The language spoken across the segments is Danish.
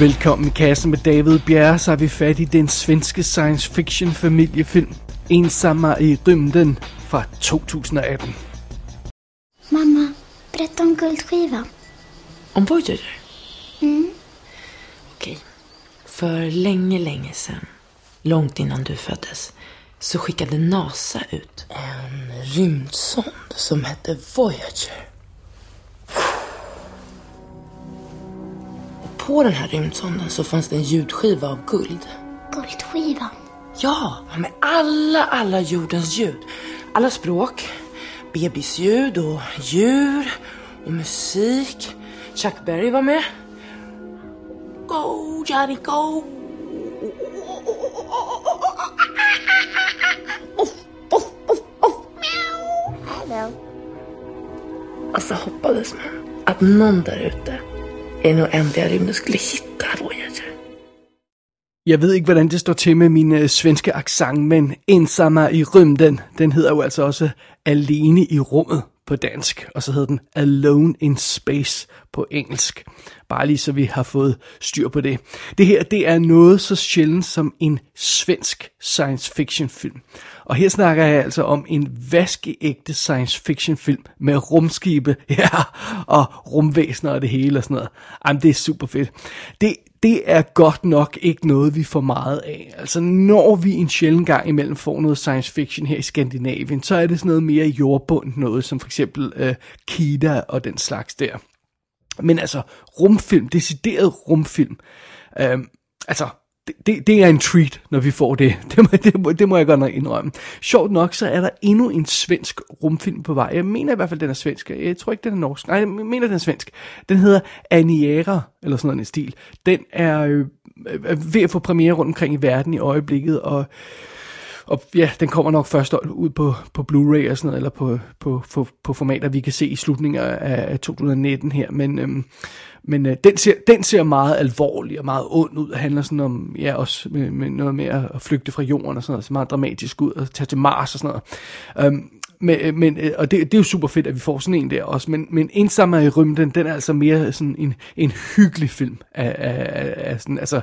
Velkommen i kassen med David Bjerre, så har vi fat i den svenske science fiction familiefilm Ensamma i rymden fra 2018. Mamma, berätta om guldskivan. Om Voyager? Mm. Okej. För länge, länge sedan, långt innan du föddes, så skickade NASA ut en rymdsond som hette Voyager. På den här rymdsonden så fanns det en ljudskiva av guld. Guldskivan? Ja, med alla, alla jordens ljud. Alla språk, bebisljud och djur och musik. Chuck Berry var med. Go, Johnny, go! Hello. Och så hoppades man att någon där ute i den oändliga rymden skulle hitta Voyager. Jeg ved ikke, hvordan det står til med min øh, svenske accent, men Ensamma i rymden, den hedder jo altså også Alene i rummet på dansk, og så hedder den Alone in Space på engelsk. Bare lige så vi har fået styr på det. Det her, det er noget så sjældent som en svensk science fiction film. Og her snakker jeg altså om en vaskeægte science fiction film med rumskibe, ja, og rumvæsener og det hele og sådan noget. Jamen, det er super fedt. Det, det er godt nok ikke noget, vi får meget af. Altså, når vi en sjældent gang imellem får noget science fiction her i Skandinavien, så er det sådan noget mere jordbundt noget, som for eksempel øh, Kida og den slags der. Men altså, rumfilm, decideret rumfilm, øh, altså, det, det, det er en treat, når vi får det. Det må, det, må, det må jeg godt nok indrømme. Sjovt nok, så er der endnu en svensk rumfilm på vej. Jeg mener i hvert fald, den er svensk. Jeg tror ikke, den er norsk. Nej, jeg mener, den er svensk. Den hedder Aniera, eller sådan noget en stil. Den er øh, ved at få premiere rundt omkring i verden i øjeblikket, og og ja, den kommer nok først ud på, på Blu-ray og sådan noget, eller på, på, på, på formater, vi kan se i slutningen af, af 2019 her, men, øhm, men øh, den, ser, den ser meget alvorlig og meget ond ud, og handler sådan om, ja, også med, med noget med at flygte fra jorden og sådan noget, så meget dramatisk ud, og tage til Mars og sådan noget. Øhm, men, øh, men, øh, og det, det er jo super fedt, at vi får sådan en der også, men, men Ensammer i rymden, den er altså mere sådan en, en hyggelig film af, af, af sådan, altså,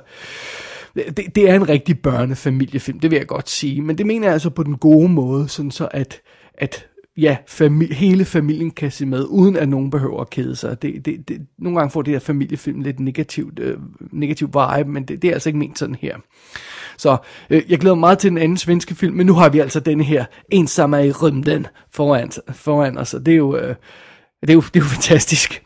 det, det er en rigtig børnefamiliefilm, det vil jeg godt sige, men det mener jeg altså på den gode måde, sådan så at, at ja, fami- hele familien kan se med, uden at nogen behøver at kede sig. Det, det, det, nogle gange får det her familiefilm lidt negativt, øh, negativ vibe, men det, det er altså ikke ment sådan her. Så øh, jeg glæder mig meget til den anden svenske film, men nu har vi altså denne her Ensamma i rymden foran, foran os, og det er jo... Øh, det er jo, det er jo fantastisk.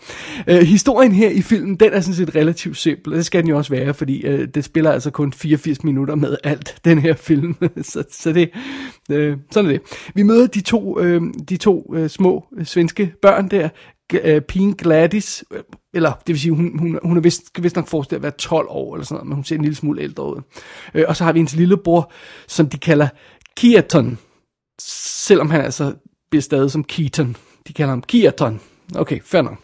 Øh, historien her i filmen, den er sådan set relativt simpel, og det skal den jo også være, fordi øh, det spiller altså kun 84 minutter med alt, den her film. så, så det, øh, sådan er det. Vi møder de to, øh, de to øh, små øh, svenske børn der, øh, pigen Gladys, øh, eller det vil sige, hun, hun, hun er vist, vist nok forestille at være 12 år, eller sådan noget, men hun ser en lille smule ældre ud. Øh, og så har vi hendes lillebror, som de kalder Kiaton, selvom han altså bliver stadig som Keaton. De kalder ham Kirton. Okay, fair nok.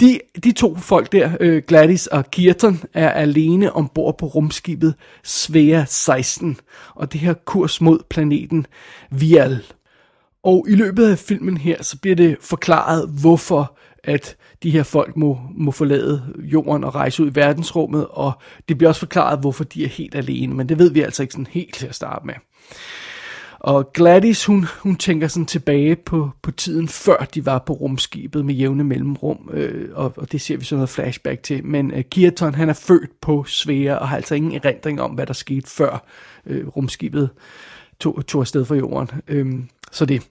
De, de to folk der, øh, Gladys og Kirton, er alene ombord på rumskibet Svea 16, og det her kurs mod planeten Vial. Og i løbet af filmen her, så bliver det forklaret, hvorfor at de her folk må, må forlade jorden og rejse ud i verdensrummet, og det bliver også forklaret, hvorfor de er helt alene, men det ved vi altså ikke sådan helt til at starte med. Og Gladys, hun, hun tænker sådan tilbage på, på tiden, før de var på rumskibet med jævne mellemrum, øh, og, og det ser vi så noget flashback til. Men øh, Kirton, han er født på Svea, og har altså ingen erindring om, hvad der skete før øh, rumskibet tog, tog afsted fra jorden. Øh, så det.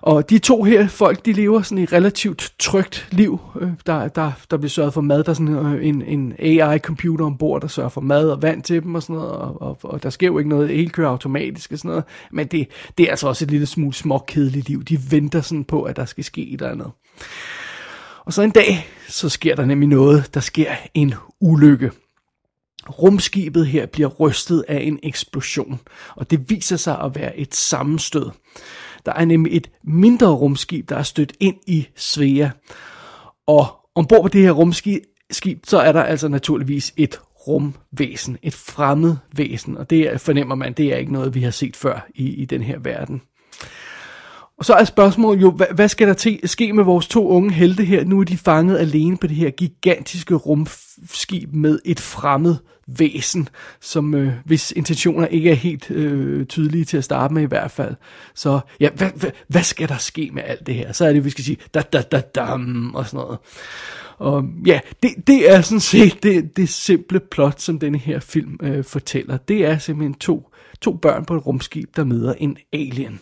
Og de to her folk, de lever sådan et relativt trygt liv. Øh, der, der, der bliver sørget for mad. Der er sådan øh, en, en AI-computer ombord, der sørger for mad og vand til dem og sådan noget. Og, og, og der sker jo ikke noget. Det hele kører automatisk og sådan noget. Men det, det er altså også et lille smule småkedeligt liv. De venter sådan på, at der skal ske et eller andet. Og så en dag, så sker der nemlig noget. Der sker en ulykke. Rumskibet her bliver rystet af en eksplosion, og det viser sig at være et sammenstød. Der er nemlig et mindre rumskib, der er stødt ind i Svea. Og ombord på det her rumskib, så er der altså naturligvis et rumvæsen, et fremmed væsen, og det fornemmer man, det er ikke noget, vi har set før i, i den her verden. Og så er spørgsmålet jo, hvad, hvad skal der til, ske med vores to unge helte her? Nu er de fanget alene på det her gigantiske rumskib med et fremmed væsen, som øh, hvis intentioner ikke er helt øh, tydelige til at starte med i hvert fald. Så ja, hvad, hvad, hvad skal der ske med alt det her? Så er det, vi skal sige, da da da dam, og sådan noget. Og ja, det, det er sådan set det, det simple plot, som denne her film øh, fortæller. Det er simpelthen to, to børn på et rumskib, der møder en alien.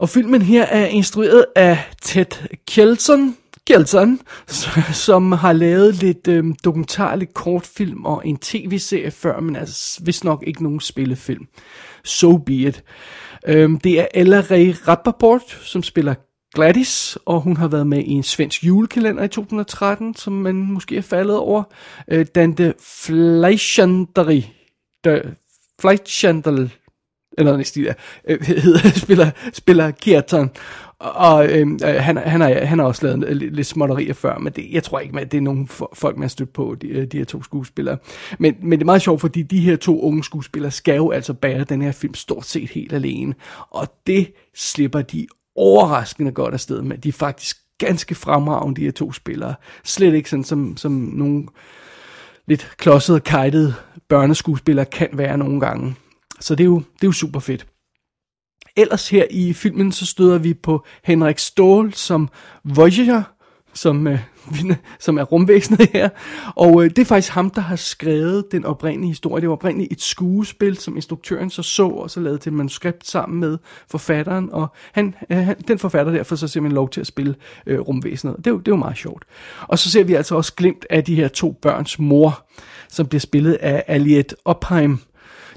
Og filmen her er instrueret af Ted Kjeldson, Kjeldson som har lavet lidt øh, dokumentar, lidt kortfilm og en tv-serie før, men altså vist nok ikke nogen spillefilm. So be it. Øhm, det er Ella Ray Rappaport, som spiller Gladys, og hun har været med i en svensk julekalender i 2013, som man måske er faldet over. Øh, Dante Fleischanderi, Fleischandel, eller noget stil, øh, hedder, spiller, spiller Kirtan. Og øhm, øh, han, han, har, han har også lavet lidt, lidt småtterier før, men det, jeg tror ikke, at det er nogen folk, man har stødt på, de, øh, de her to skuespillere. Men, men det er meget sjovt, fordi de her to unge skuespillere skal jo altså bære den her film stort set helt alene. Og det slipper de overraskende godt afsted med. De er faktisk ganske fremragende, de her to spillere. Slet ikke sådan som, som nogle lidt klodsede, kajtede børneskuespillere kan være nogle gange. Så det er jo, det er jo super fedt. Ellers her i filmen, så støder vi på Henrik Ståhl som Voyager, som, øh, som er rumvæsenet her. Og øh, det er faktisk ham, der har skrevet den oprindelige historie. Det var oprindeligt et skuespil, som instruktøren så så, og så lavede til et manuskript sammen med forfatteren. Og han, øh, han, den forfatter derfor så simpelthen lov til at spille øh, rumvæsenet. Det er, jo, det er jo meget sjovt. Og så ser vi altså også glimt af de her to børns mor, som bliver spillet af Aliette Opheim,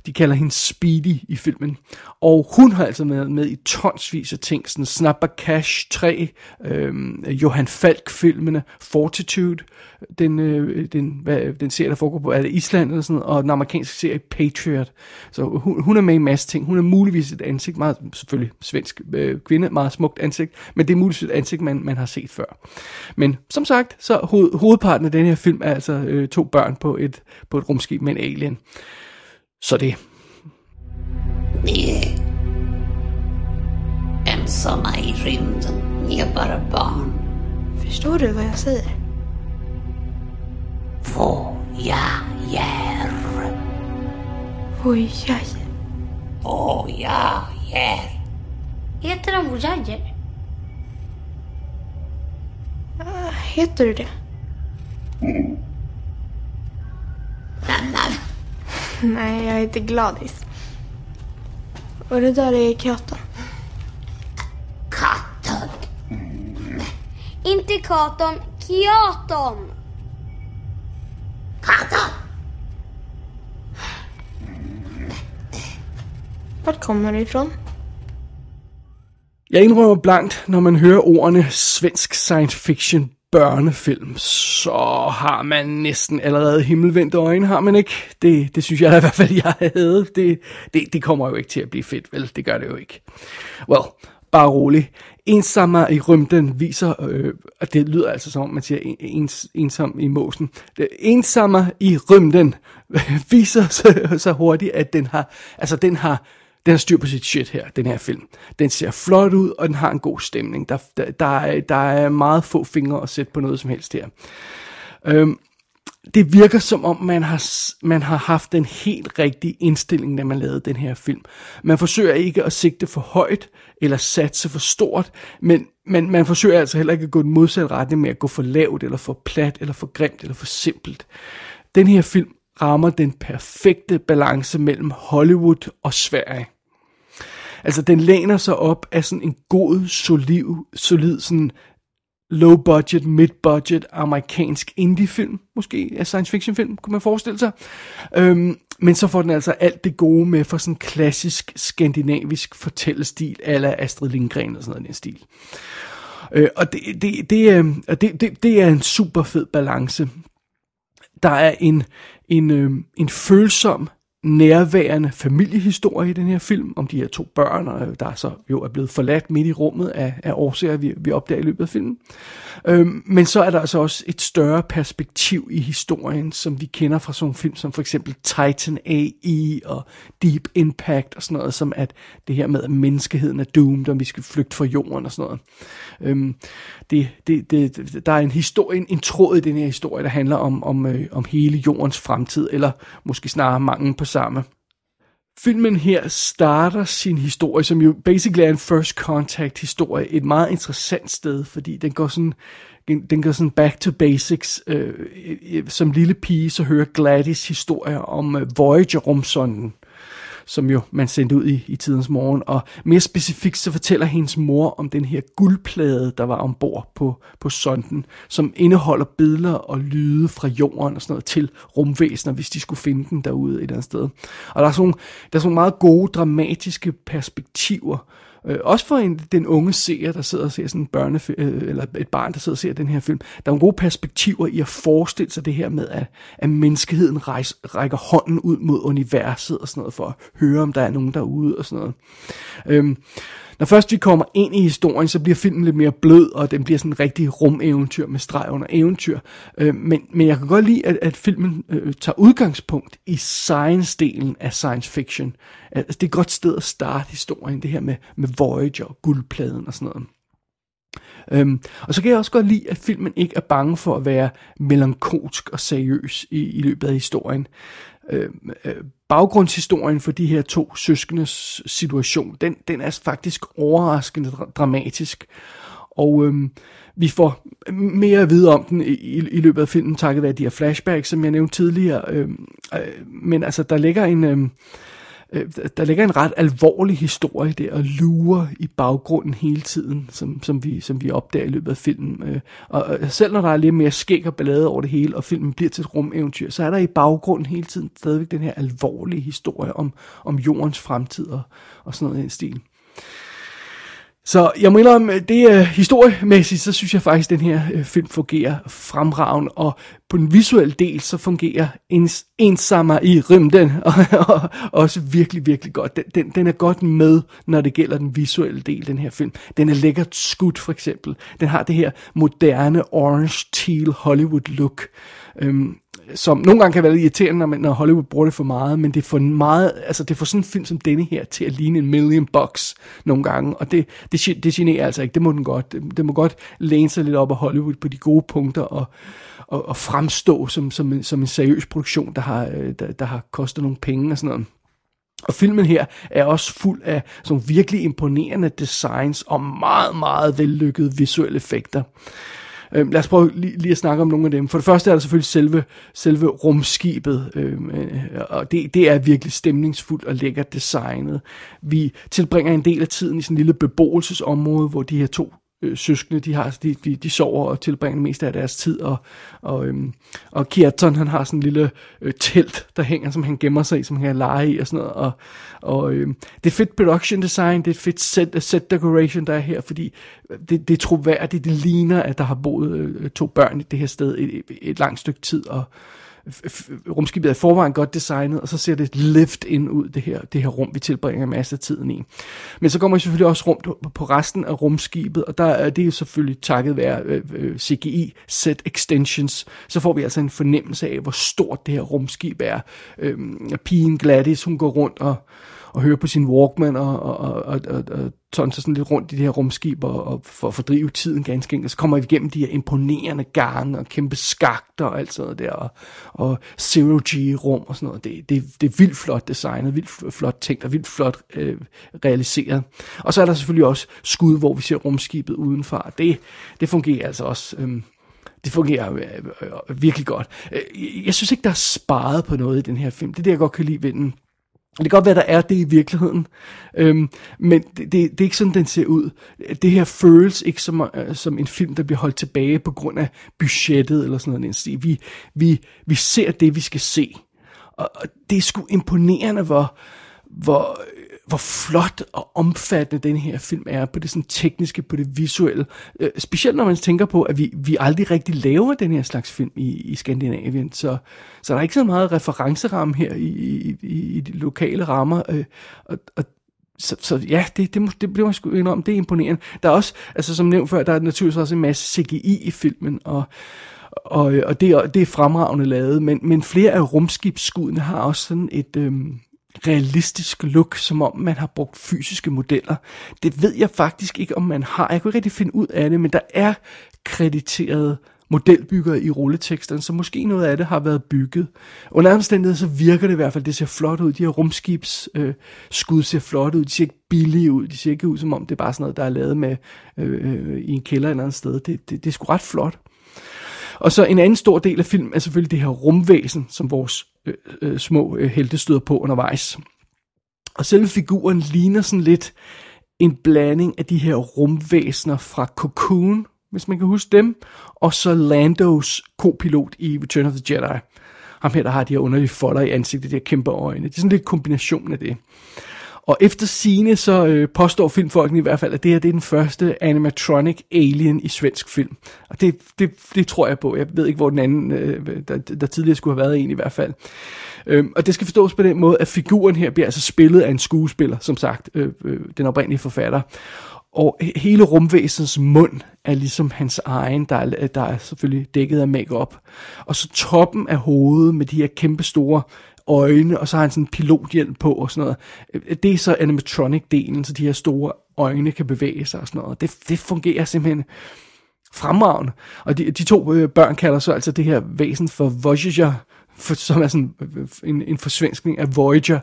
de kalder hende Speedy i filmen. Og hun har altså været med i tonsvis af ting, sådan Snapper Cash 3, øh, Johan Falk-filmene, Fortitude, den, øh, den, hvad, den serie, der foregår på er det Island eller sådan og den amerikanske serie Patriot. Så hun, hun er med i en masse ting. Hun er muligvis et ansigt, meget selvfølgelig svensk øh, kvinde, meget smukt ansigt, men det er muligvis et ansigt, man, man har set før. Men som sagt, så hoved, hovedparten af den her film er altså øh, to børn på et, på et rumskib med en alien. Så det. Ni är ensamma i rymden. Ni är bara barn. Förstår du vad jag säger? Voyager. Voyager. Voyager. Heter de Voyager? Heter du det? Nanna. Nej, jag heter Gladys. Och det där är katten. Katten. Inte Katon, Kiaton! Katten. Vart kommer du ifrån? Jeg indrømmer blankt, når man hører ordene svensk science fiction børnefilm, så har man næsten allerede himmelvendte øjne, har man ikke? Det, det synes jeg i hvert fald, jeg havde. Det, det, det kommer jo ikke til at blive fedt, vel? Det gør det jo ikke. Well, bare rolig. Ensammer i rymden viser, øh, og det lyder altså som om, man siger ens, ensom i måsen. Ensammer i rymden viser så, så hurtigt, at den har, altså den har, den har styr på sit shit her, den her film. Den ser flot ud, og den har en god stemning. Der, der, der, er, der er meget få fingre at sætte på noget som helst her. Øhm, det virker som om, man har, man har haft den helt rigtige indstilling, da man lavede den her film. Man forsøger ikke at sigte for højt, eller satse for stort, men, men man forsøger altså heller ikke at gå den modsatte retning med at gå for lavt, eller for plat, eller for grimt, eller for simpelt. Den her film rammer den perfekte balance mellem Hollywood og Sverige. Altså, den læner sig op af sådan en god, solid, solid sådan low budget, mid budget amerikansk indie film, måske af science fiction film, kunne man forestille sig. Øhm, men så får den altså alt det gode med for sådan en klassisk skandinavisk fortællestil, eller Astrid Lindgren og sådan noget den stil. Øh, og det, det, det, øh, det, det, det er en super fed balance. Der er en, en, øh, en følsom nærværende familiehistorie i den her film, om de her to børn, og der så jo er blevet forladt midt i rummet af, af årsager, vi, vi opdager i løbet af filmen. Øhm, men så er der altså også et større perspektiv i historien, som vi kender fra sådan nogle film, som for eksempel Titan AI og Deep Impact og sådan noget, som at det her med, at menneskeheden er doomed, og vi skal flygte fra jorden og sådan noget. Øhm, det, det, det, der er en historie, en, en tråd i den her historie, der handler om, om, øh, om hele jordens fremtid, eller måske snarere mangel på samme. Filmen her starter sin historie, som jo basically er en first contact historie, et meget interessant sted, fordi den går sådan, den går sådan back to basics. Øh, øh, øh, som lille pige, så hører Gladys historie om øh, Voyager rumsonden, som jo man sendte ud i, i tidens morgen. Og mere specifikt så fortæller hendes mor om den her guldplade, der var ombord på, på sonden, som indeholder billeder og lyde fra jorden og sådan noget til rumvæsener, hvis de skulle finde den derude et eller andet sted. Og der er sådan, der er sådan meget gode dramatiske perspektiver, Øh, også for en, den unge seer, der sidder og ser sådan en børne, øh, eller et barn, der sidder og ser den her film. Der er nogle gode perspektiver i at forestille sig det her med, at, at menneskeheden rejs, rækker hånden ud mod universet og sådan noget, for at høre, om der er nogen derude og sådan noget. Øhm, når først vi kommer ind i historien, så bliver filmen lidt mere blød, og den bliver sådan en rigtig rumeventyr med streg under eventyr. Øh, men, men jeg kan godt lide, at, at filmen øh, tager udgangspunkt i science-delen af science fiction. Altså, det er et godt sted at starte historien, det her med, med Voyager og guldpladen og sådan noget. Øhm, og så kan jeg også godt lide, at filmen ikke er bange for at være melankolsk og seriøs i, i løbet af historien. Øh, øh, baggrundshistorien for de her to søskendes situation, den, den er faktisk overraskende dramatisk. Og øhm, vi får mere at vide om den i, i, i løbet af filmen, takket være de her flashbacks, som jeg nævnte tidligere. Øhm, øh, men altså, der ligger en... Øhm, øh, der ligger en ret alvorlig historie der og lurer i baggrunden hele tiden, som, som, vi, som vi opdager i løbet af filmen. Øh, og, og selv når der er lidt mere skæg og ballade over det hele, og filmen bliver til et rumeventyr, så er der i baggrunden hele tiden stadigvæk den her alvorlige historie om, om jordens fremtid og, og sådan noget i den stil. Så jeg må indrømme, det er historiemæssigt, så synes jeg faktisk, at den her øh, film fungerer fremragende, og på den visuelle del, så fungerer ens, ensammer i rymden og, og, også virkelig, virkelig godt. Den, den, den er godt med, når det gælder den visuelle del, den her film. Den er lækkert skudt, for eksempel. Den har det her moderne orange teal Hollywood look. Øhm, som nogle gange kan være lidt irriterende, når, når Hollywood bruger det for meget, men det får meget, altså det får sådan en film som denne her til at ligne en million bucks nogle gange, og det, det, det generer altså ikke, det må den godt, det, det må godt læne sig lidt op af Hollywood på de gode punkter, og, og, og fremstå som, som, en, som en seriøs produktion, der har, øh, der, der har kostet nogle penge og sådan noget. Og filmen her er også fuld af sådan virkelig imponerende designs og meget, meget vellykkede visuelle effekter. Øh, lad os prøve lige, lige at snakke om nogle af dem. For det første er der selvfølgelig selve, selve rumskibet, øhm, øh, og det, det er virkelig stemningsfuldt og lækkert designet. Vi tilbringer en del af tiden i sådan en lille beboelsesområde, hvor de her to øh, søskende, de, har, de, de, de sover og tilbringer det meste af deres tid, og, og, øhm, og Kjartan, han har sådan en lille øh, telt, der hænger, som han gemmer sig i, som han kan lege i og sådan noget, og, og øhm, det er fedt production design, det er fedt set, øh, set decoration, der er her, fordi øh, det, det er troværdigt, det ligner, at der har boet øh, to børn i det her sted et, et, et langt stykke tid, og rumskibet er i forvejen godt designet, og så ser det lift ind ud, det her, det her rum, vi tilbringer masser af tiden i. Men så kommer vi selvfølgelig også rundt på resten af rumskibet, og der er det jo selvfølgelig takket være øh, øh, CGI set extensions, så får vi altså en fornemmelse af, hvor stort det her rumskib er. Øh, pigen Gladys, hun går rundt og og høre på sin Walkman og, og, og, og, og, og tonser sådan lidt rundt i det her rumskib og, og for at fordrive tiden ganske enkelt. Så kommer vi igennem de her imponerende gange og kæmpe skakter og alt sådan noget der og, og zero G rum og sådan noget. Det, det, det er vildt flot designet, vildt flot tænkt og vildt flot øh, realiseret. Og så er der selvfølgelig også skud, hvor vi ser rumskibet udenfor. Det, det fungerer altså også... Øh, det fungerer øh, øh, øh virkelig godt. Øh, jeg synes ikke, der er sparet på noget i den her film. Det er det, jeg godt kan lide ved den. Det kan godt være, der er det i virkeligheden, øhm, men det, det, det er ikke sådan, den ser ud. Det her føles ikke som, uh, som en film, der bliver holdt tilbage på grund af budgettet eller sådan noget. Vi, vi, vi ser det, vi skal se. Og, og det er sgu imponerende, hvor, hvor hvor flot og omfattende den her film er på det sådan tekniske, på det visuelle. Øh, specielt når man tænker på, at vi, vi aldrig rigtig laver den her slags film i, i Skandinavien, så, så der er ikke så meget referenceramme her i, i, i de lokale rammer, øh, og, og så, så ja, det, det, det bliver man sgu indrømme, det er imponerende. Der er også, altså som nævnt før, der er naturligvis også en masse CGI i filmen, og, og, og det, det er fremragende lavet, men, men flere af rumskibsskuddene har også sådan et øhm, realistisk look, som om man har brugt fysiske modeller. Det ved jeg faktisk ikke, om man har. Jeg kunne ikke rigtig finde ud af det, men der er krediterede modelbyggere i rulleteksterne, så måske noget af det har været bygget. Under omstændigheder så virker det i hvert fald, det ser flot ud. De her rumskibs øh, skud ser flot ud. De ser ikke billige ud. De ser ikke ud, som om det er bare sådan noget, der er lavet med øh, øh i en kælder eller andet sted. Det, det, det er sgu ret flot. Og så en anden stor del af filmen er selvfølgelig det her rumvæsen, som vores øh, øh, små øh, helte støder på undervejs. Og selve figuren ligner sådan lidt en blanding af de her rumvæsener fra Cocoon, hvis man kan huske dem, og så Landos kopilot i Return of the Jedi. Ham her, der har de her underlige folder i ansigtet, de her kæmpe øjne. Det er sådan lidt kombination af det. Og efter sine så øh, påstår filmfolkene i hvert fald, at det her det er den første animatronic alien i svensk film. Og det, det, det tror jeg på. Jeg ved ikke, hvor den anden, øh, der, der tidligere skulle have været en i hvert fald. Øh, og det skal forstås på den måde, at figuren her bliver altså spillet af en skuespiller, som sagt, øh, øh, den oprindelige forfatter. Og hele rumvæsens mund er ligesom hans egen, der er, der er selvfølgelig dækket af makeup. Og så toppen af hovedet med de her kæmpe store øjne, og så har han sådan en pilothjelm på og sådan noget. Øh, det er så animatronic-delen, så de her store øjne kan bevæge sig og sådan noget. Det, det fungerer simpelthen fremragende. Og de, de to øh, børn kalder så altså det her væsen for Voyager, for, som er sådan øh, en, en forsvenskning af Voyager.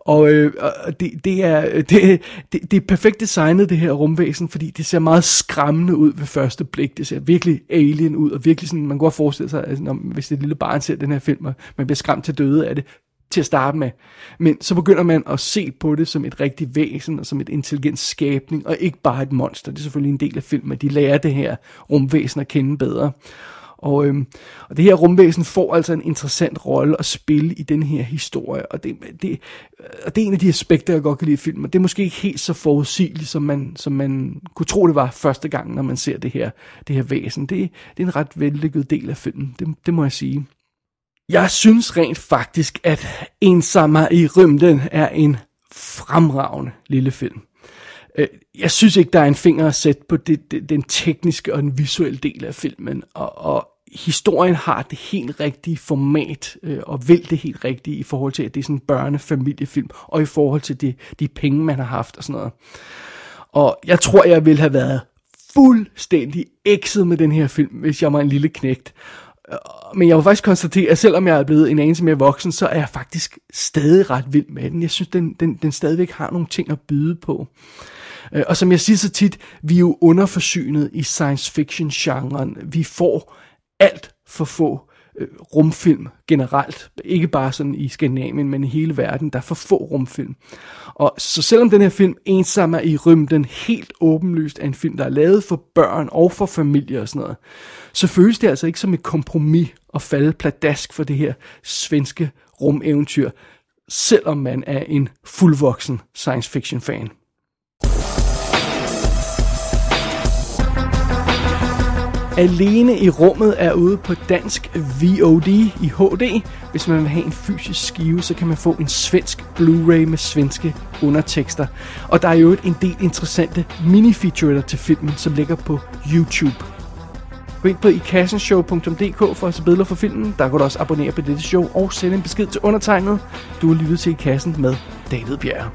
Og øh, det, det, er, øh, det, det, det er perfekt designet, det her rumvæsen, fordi det ser meget skræmmende ud ved første blik. Det ser virkelig alien ud, og virkelig sådan, man kan godt forestille sig, altså, når, hvis det et lille barn ser den her film, og man bliver skræmt til døde af det, til at starte med. Men så begynder man at se på det som et rigtigt væsen, og som et intelligent skabning, og ikke bare et monster. Det er selvfølgelig en del af filmen, at de lærer det her rumvæsen at kende bedre. Og, øhm, og det her rumvæsen får altså en interessant rolle at spille i den her historie, og det, det, og det er en af de aspekter, jeg godt kan lide i filmen. Det er måske ikke helt så forudsigeligt, som man, som man kunne tro, det var første gang, når man ser det her, det her væsen. Det, det er en ret vellykket del af filmen, det, det må jeg sige. Jeg synes rent faktisk, at Ensammer i rymden er en fremragende lille film. Øh, jeg synes ikke, der er en finger at sætte på det, det, den tekniske og den visuelle del af filmen, og, og historien har det helt rigtige format, øh, og vil det helt rigtige i forhold til, at det er sådan en børnefamiliefilm, og i forhold til de, de penge, man har haft og sådan noget. Og jeg tror, jeg ville have været fuldstændig ekset med den her film, hvis jeg var en lille knægt. Øh, men jeg vil faktisk konstatere, at selvom jeg er blevet en anelse mere voksen, så er jeg faktisk stadig ret vild med den. Jeg synes, den, den, den stadigvæk har nogle ting at byde på. Øh, Øh, og som jeg siger så tit, vi er jo underforsynet i science fiction genren. Vi får alt for få øh, rumfilm generelt. Ikke bare sådan i Skandinavien, men i hele verden. Der er for få rumfilm. Og så selvom den her film ensammer i rymden helt åbenlyst er en film, der er lavet for børn og for familier og sådan noget, så føles det altså ikke som et kompromis at falde pladask for det her svenske rumeventyr, selvom man er en fuldvoksen science fiction fan. Alene i rummet er ude på dansk VOD i HD. Hvis man vil have en fysisk skive, så kan man få en svensk Blu-ray med svenske undertekster. Og der er jo en del interessante mini-featuretter til filmen, som ligger på YouTube. Gå ind på ikassenshow.dk for at se billeder for filmen. Der kan du også abonnere på dette show og sende en besked til undertegnet. Du er lyttet til I Kassen med David Bjerre.